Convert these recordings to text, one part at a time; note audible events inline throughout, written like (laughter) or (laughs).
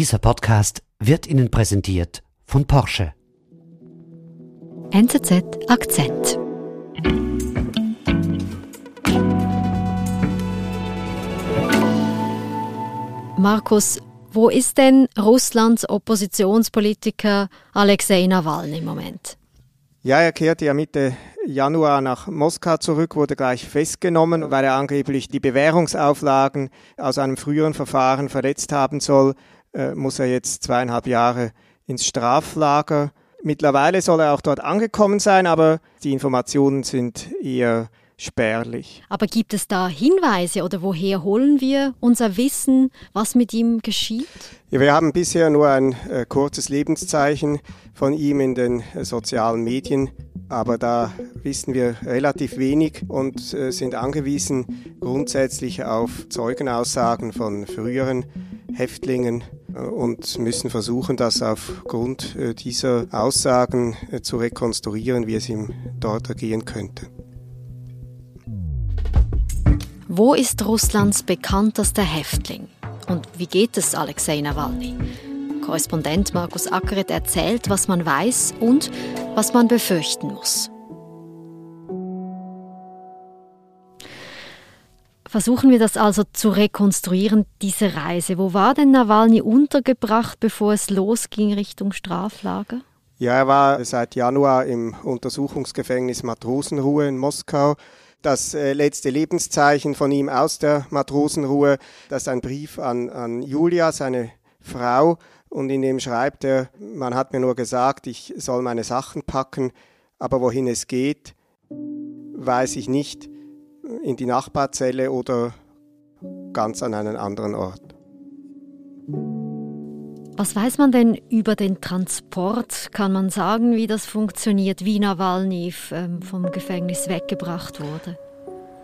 Dieser Podcast wird Ihnen präsentiert von Porsche. NZZ Akzent. Markus, wo ist denn Russlands Oppositionspolitiker Alexei Nawalny im Moment? Ja, er kehrte ja Mitte Januar nach Moskau zurück, wurde gleich festgenommen, weil er angeblich die Bewährungsauflagen aus einem früheren Verfahren verletzt haben soll, äh, muss er jetzt zweieinhalb Jahre ins Straflager. Mittlerweile soll er auch dort angekommen sein, aber die Informationen sind eher spärlich. Aber gibt es da Hinweise oder woher holen wir unser Wissen, was mit ihm geschieht? Ja, wir haben bisher nur ein äh, kurzes Lebenszeichen von ihm in den äh, sozialen Medien, aber da wissen wir relativ wenig und äh, sind angewiesen grundsätzlich auf Zeugenaussagen von früheren Häftlingen und müssen versuchen, das aufgrund äh, dieser Aussagen äh, zu rekonstruieren, wie es ihm dort ergehen könnte. Wo ist Russlands bekanntester Häftling? Und wie geht es Alexei Nawalny? Korrespondent Markus Ackeret erzählt, was man weiß und was man befürchten muss. Versuchen wir das also zu rekonstruieren, diese Reise. Wo war denn Nawalny untergebracht, bevor es losging Richtung Straflager? Ja, er war seit Januar im Untersuchungsgefängnis Matrosenruhe in Moskau das äh, letzte Lebenszeichen von ihm aus der Matrosenruhe. Das ist ein Brief an, an Julia, seine Frau, und in dem schreibt er, man hat mir nur gesagt, ich soll meine Sachen packen, aber wohin es geht, weiß ich nicht, in die Nachbarzelle oder ganz an einen anderen Ort. Was weiß man denn über den Transport? Kann man sagen, wie das funktioniert, wie Nawalny ähm, vom Gefängnis weggebracht wurde?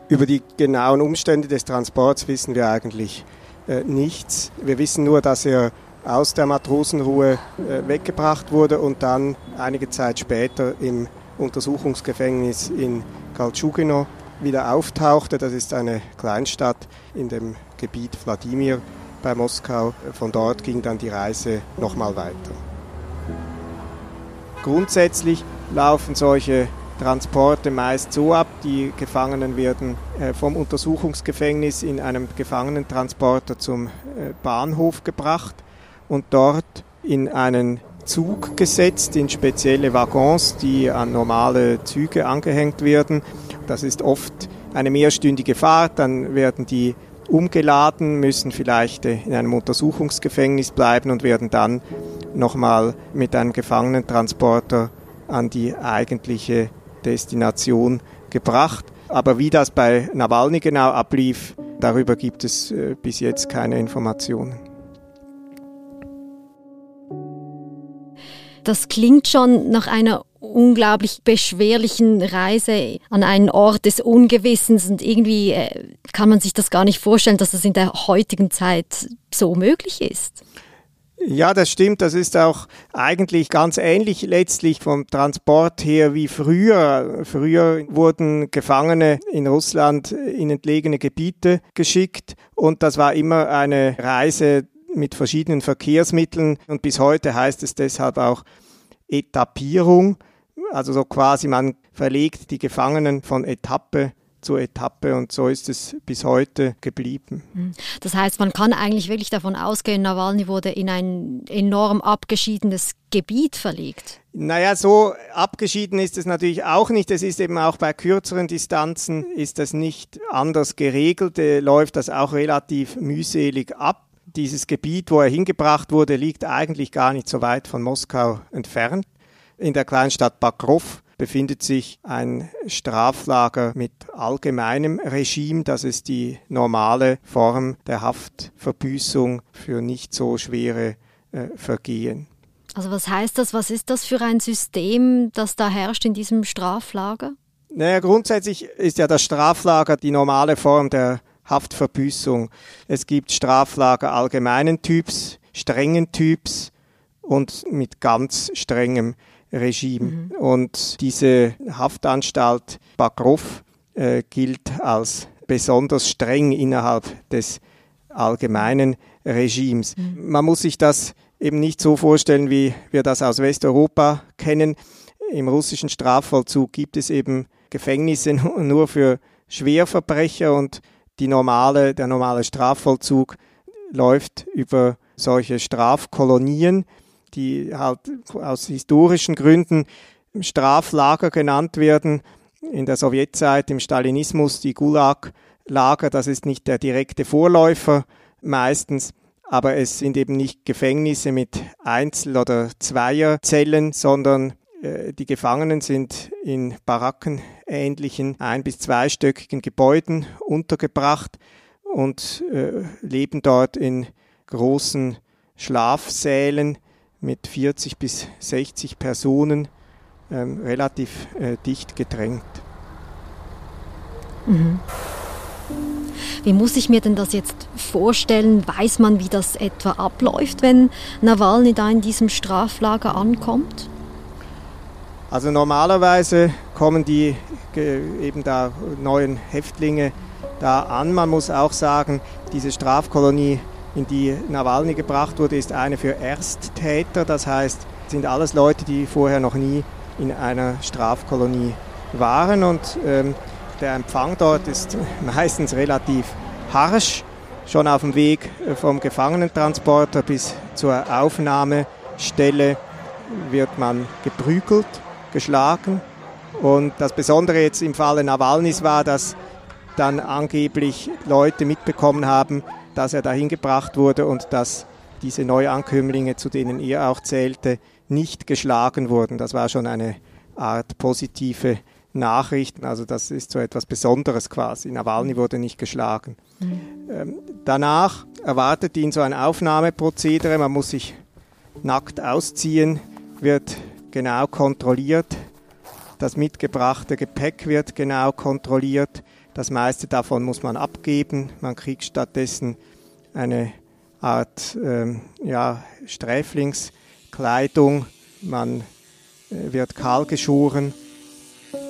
Über die genauen Umstände des Transports wissen wir eigentlich äh, nichts. Wir wissen nur, dass er aus der Matrosenruhe äh, weggebracht wurde und dann einige Zeit später im Untersuchungsgefängnis in Kaltschugino wieder auftauchte. Das ist eine Kleinstadt in dem Gebiet Wladimir bei Moskau. Von dort ging dann die Reise nochmal weiter. Grundsätzlich laufen solche Transporte meist so ab, die Gefangenen werden äh, vom Untersuchungsgefängnis in einem Gefangenentransporter zum äh, Bahnhof gebracht und dort in einen Zug gesetzt, in spezielle Waggons, die an normale Züge angehängt werden. Das ist oft eine mehrstündige Fahrt, dann werden die umgeladen, müssen vielleicht äh, in einem Untersuchungsgefängnis bleiben und werden dann nochmal mit einem Gefangenentransporter an die eigentliche Destination gebracht. Aber wie das bei Nawalny genau ablief, darüber gibt es äh, bis jetzt keine Informationen. Das klingt schon nach einer unglaublich beschwerlichen Reise an einen Ort des Ungewissens und irgendwie äh, kann man sich das gar nicht vorstellen, dass das in der heutigen Zeit so möglich ist. Ja, das stimmt. Das ist auch eigentlich ganz ähnlich letztlich vom Transport her wie früher. Früher wurden Gefangene in Russland in entlegene Gebiete geschickt und das war immer eine Reise mit verschiedenen Verkehrsmitteln und bis heute heißt es deshalb auch Etappierung. Also so quasi man verlegt die Gefangenen von Etappe zu Etappe und so ist es bis heute geblieben. Hm. Das heißt, man kann eigentlich wirklich davon ausgehen, Nawalny wurde in ein enorm abgeschiedenes Gebiet verlegt. Naja, so abgeschieden ist es natürlich auch nicht. Es ist eben auch bei kürzeren Distanzen ist das nicht anders geregelt, äh, läuft das auch relativ mühselig ab. Dieses Gebiet, wo er hingebracht wurde, liegt eigentlich gar nicht so weit von Moskau entfernt. In der Kleinstadt Bakrov befindet sich ein Straflager mit allgemeinem Regime. Das ist die normale Form der Haftverbüßung für nicht so schwere äh, Vergehen. Also was heißt das? Was ist das für ein System, das da herrscht in diesem Straflager? Naja, grundsätzlich ist ja das Straflager die normale Form der Haftverbüßung. Es gibt Straflager allgemeinen Typs, strengen Typs und mit ganz strengem Regime. Mhm. Und diese Haftanstalt Bakrov äh, gilt als besonders streng innerhalb des allgemeinen Regimes. Mhm. Man muss sich das eben nicht so vorstellen, wie wir das aus Westeuropa kennen. Im russischen Strafvollzug gibt es eben Gefängnisse (laughs) nur für Schwerverbrecher und die normale, der normale Strafvollzug läuft über solche Strafkolonien, die halt aus historischen Gründen Straflager genannt werden. In der Sowjetzeit, im Stalinismus, die Gulag-Lager, das ist nicht der direkte Vorläufer meistens, aber es sind eben nicht Gefängnisse mit Einzel- oder Zweierzellen, sondern äh, die Gefangenen sind in barackenähnlichen ein- bis zweistöckigen Gebäuden untergebracht und äh, leben dort in großen Schlafsälen mit 40 bis 60 Personen, ähm, relativ äh, dicht gedrängt. Mhm. Wie muss ich mir denn das jetzt vorstellen? Weiß man, wie das etwa abläuft, wenn Nawalny da in diesem Straflager ankommt? Also normalerweise kommen die eben da neuen Häftlinge da an. Man muss auch sagen, diese Strafkolonie, in die Nawalny gebracht wurde, ist eine für Ersttäter. Das heißt, sind alles Leute, die vorher noch nie in einer Strafkolonie waren. Und ähm, der Empfang dort ist (laughs) meistens relativ harsch. Schon auf dem Weg vom Gefangenentransporter bis zur Aufnahmestelle wird man geprügelt geschlagen. Und das Besondere jetzt im Falle Nawalnys war, dass dann angeblich Leute mitbekommen haben, dass er dahin gebracht wurde und dass diese Neuankömmlinge, zu denen er auch zählte, nicht geschlagen wurden. Das war schon eine Art positive Nachricht. Also das ist so etwas Besonderes quasi. Nawalny wurde nicht geschlagen. Mhm. Ähm, danach erwartet ihn so ein Aufnahmeprozedere. Man muss sich nackt ausziehen, wird genau kontrolliert. Das mitgebrachte Gepäck wird genau kontrolliert. Das meiste davon muss man abgeben. Man kriegt stattdessen eine Art ähm, ja, Sträflingskleidung. Man äh, wird kahl geschoren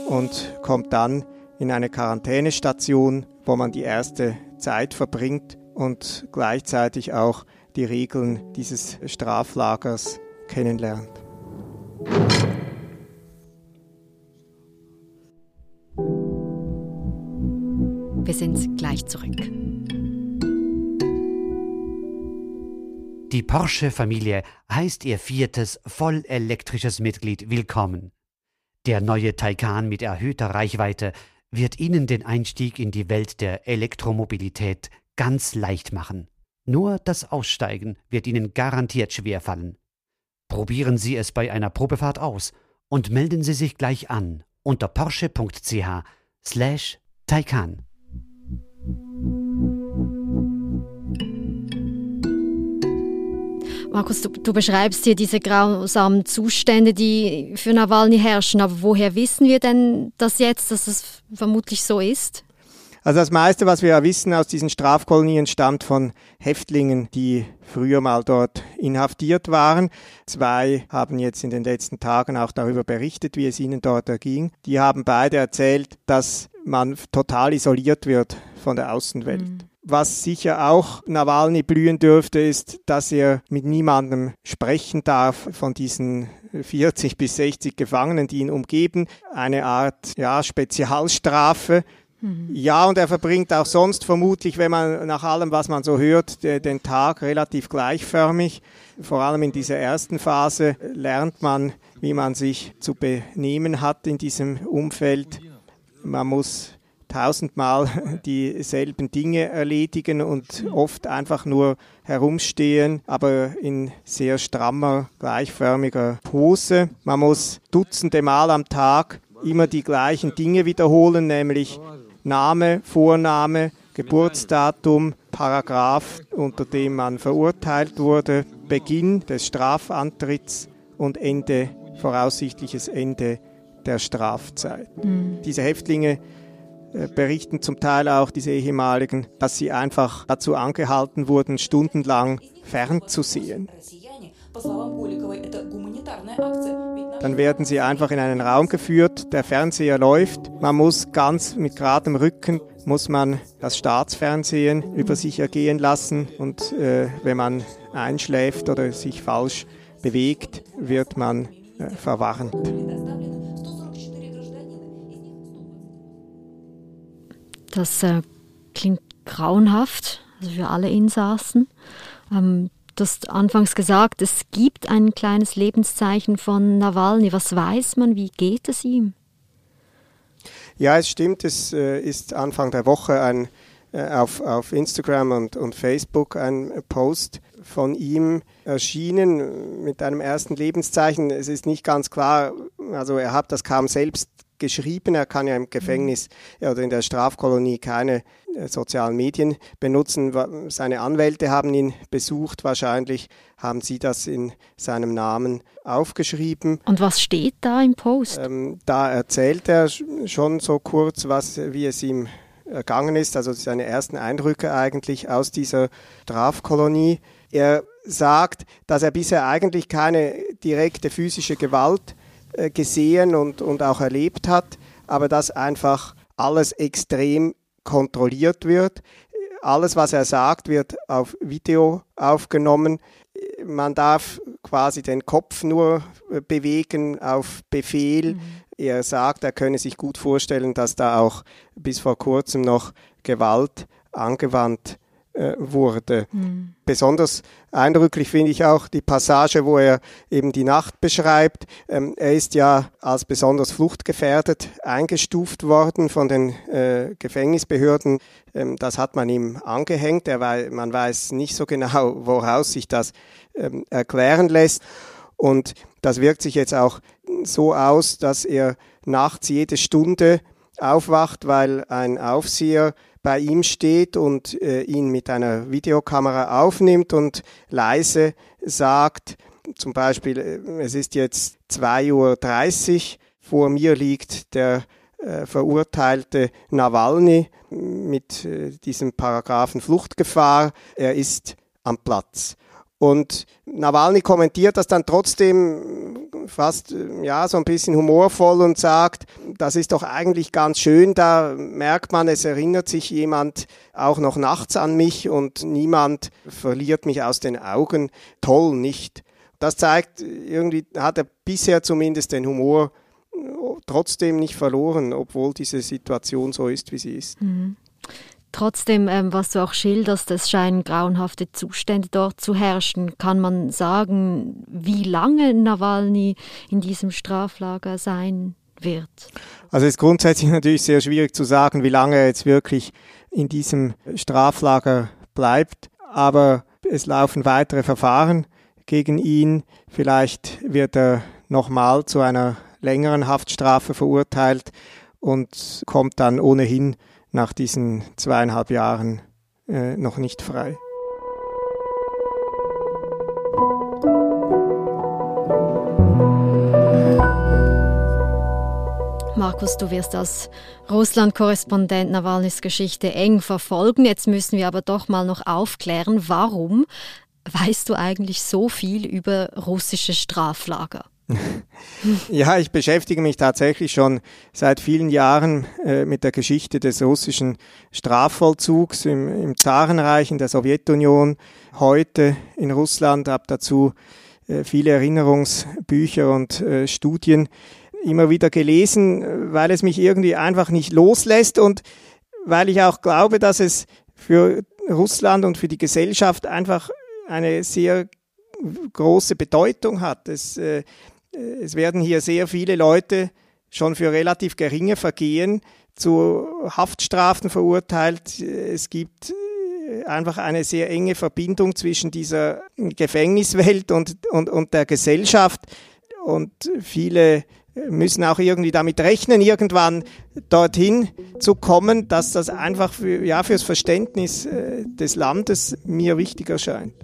und kommt dann in eine Quarantänestation, wo man die erste Zeit verbringt und gleichzeitig auch die Regeln dieses Straflagers kennenlernt. Wir sind gleich zurück. Die Porsche-Familie heißt ihr viertes vollelektrisches Mitglied willkommen. Der neue Taycan mit erhöhter Reichweite wird Ihnen den Einstieg in die Welt der Elektromobilität ganz leicht machen. Nur das Aussteigen wird Ihnen garantiert schwerfallen. Probieren Sie es bei einer Probefahrt aus und melden Sie sich gleich an unter porsche.ch slash Taycan. Markus, du, du, beschreibst hier diese grausamen Zustände, die für Nawalny herrschen. Aber woher wissen wir denn das jetzt, dass es vermutlich so ist? Also das meiste, was wir ja wissen aus diesen Strafkolonien, stammt von Häftlingen, die früher mal dort inhaftiert waren. Zwei haben jetzt in den letzten Tagen auch darüber berichtet, wie es ihnen dort erging. Die haben beide erzählt, dass man total isoliert wird von der Außenwelt. Mhm. Was sicher auch Nawalny blühen dürfte, ist, dass er mit niemandem sprechen darf von diesen 40 bis 60 Gefangenen, die ihn umgeben. Eine Art ja, Spezialstrafe, Mhm. Ja, und er verbringt auch sonst vermutlich, wenn man nach allem, was man so hört, den Tag relativ gleichförmig. Vor allem in dieser ersten Phase lernt man, wie man sich zu benehmen hat in diesem Umfeld. Man muss tausendmal (laughs) dieselben Dinge erledigen und oft einfach nur herumstehen, aber in sehr strammer, gleichförmiger Pose. Man muss dutzende Mal am Tag immer die gleichen Dinge wiederholen, nämlich Name, Vorname, Geburtsdatum, Paragraph, unter dem man verurteilt wurde, Beginn des Strafantritts und Ende, voraussichtliches Ende der Strafzeit. Mhm. Diese Häftlinge berichten zum Teil auch, diese ehemaligen, dass sie einfach dazu angehalten wurden, stundenlang fernzusehen. Dann werden sie einfach in einen Raum geführt, der Fernseher läuft, man muss ganz mit geradem Rücken muss man das Staatsfernsehen über sich ergehen lassen und äh, wenn man einschläft oder sich falsch bewegt, wird man äh, verwarnt. Das äh, klingt grauenhaft, also für alle Insassen. Ähm, du hast anfangs gesagt, es gibt ein kleines Lebenszeichen von Nawalny. Was weiß man? Wie geht es ihm? Ja, es stimmt. Es äh, ist Anfang der Woche ein, äh, auf, auf Instagram und, und Facebook ein Post von ihm erschienen mit einem ersten Lebenszeichen. Es ist nicht ganz klar, also er hat das kaum selbst geschrieben. Er kann ja im Gefängnis mhm. oder in der Strafkolonie keine äh, sozialen Medien benutzen. Seine Anwälte haben ihn besucht. Wahrscheinlich haben sie das in seinem Namen aufgeschrieben. Und was steht da im Post? Ähm, da erzählt er schon so kurz, was, wie es ihm ergangen ist, also seine ersten Eindrücke eigentlich aus dieser Strafkolonie. Er sagt, dass er bisher eigentlich keine direkte physische Gewalt gesehen und, und auch erlebt hat, aber dass einfach alles extrem kontrolliert wird. Alles, was er sagt, wird auf Video aufgenommen. Man darf quasi den Kopf nur äh, bewegen auf Befehl. Mhm. Er sagt, er könne sich gut vorstellen, dass da auch bis vor kurzem noch Gewalt angewandt wird äh, wurde. Mhm. Besonders eindrücklich finde ich auch die Passage, wo er eben die Nacht beschreibt. Ähm, er ist ja als besonders fluchtgefährdet eingestuft worden von den äh, Gefängnisbehörden. Ähm, das hat man ihm angehängt. Er wei man weiß nicht so genau, (laughs) woraus sich das ähm, erklären lässt. Und das wirkt sich jetzt auch so aus, dass er nachts jede Stunde aufwacht, weil ein Aufseher bei ihm steht und äh, ihn mit einer Videokamera aufnimmt und leise sagt, zum Beispiel, äh, es ist jetzt 2.30 Uhr, vor mir liegt der äh, verurteilte Nawalny mit äh, diesem Paragraphen Fluchtgefahr, er ist am Platz. Und Nawalny kommentiert das dann trotzdem fast ja so ein bisschen humorvoll und sagt, das ist doch eigentlich ganz schön, da merkt man, es erinnert sich jemand auch noch nachts an mich und niemand verliert mich aus den Augen. Toll, nicht? Das zeigt, irgendwie hat er bisher zumindest den Humor trotzdem nicht verloren, obwohl diese Situation so ist, wie sie ist. Mhm. Trotzdem, ähm, was du auch schilderst, es scheinen grauenhafte Zustände dort zu herrschen. Kann man sagen, wie lange Nawalny in diesem Straflager sein wird? Also es ist grundsätzlich natürlich sehr schwierig zu sagen, wie lange er jetzt wirklich in diesem Straflager bleibt. Aber es laufen weitere Verfahren gegen ihn. Vielleicht wird er nochmal zu einer längeren Haftstrafe verurteilt und kommt dann ohnehin nach diesen zweieinhalb Jahren äh, noch nicht frei. Markus, du wirst als Russland-Korrespondent Nawalnys Geschichte eng verfolgen. Jetzt müssen wir aber doch mal noch aufklären, warum weißt du eigentlich so viel über russische Straflager? (laughs) ja, ich beschäftige mich tatsächlich schon seit vielen Jahren äh, mit der Geschichte des russischen Strafvollzugs im, im Zarenreich, in der Sowjetunion, heute in Russland, habe dazu äh, viele Erinnerungsbücher und äh, Studien immer wieder gelesen, weil es mich irgendwie einfach nicht loslässt und weil ich auch glaube, dass es für Russland und für die Gesellschaft einfach eine sehr große Bedeutung hat. Es, äh, es werden hier sehr viele Leute schon für relativ geringe Vergehen zu Haftstrafen verurteilt. Es gibt äh, einfach eine sehr enge Verbindung zwischen dieser Gefängniswelt und, und, und der Gesellschaft. Und viele müssen auch irgendwie damit rechnen, irgendwann dorthin zu kommen, dass das einfach für, ja, fürs Verständnis äh, des Landes mir wichtig erscheint.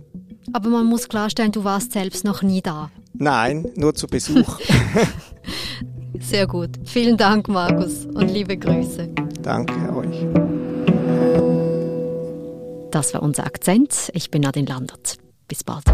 Aber man muss klarstellen, du warst selbst noch nie da. Nein, nur zu Besuch. (laughs) Sehr gut. Vielen Dank, Markus, und liebe Grüße. Danke euch. Das war unser Akzent. Ich bin Nadine Landert. Bis bald.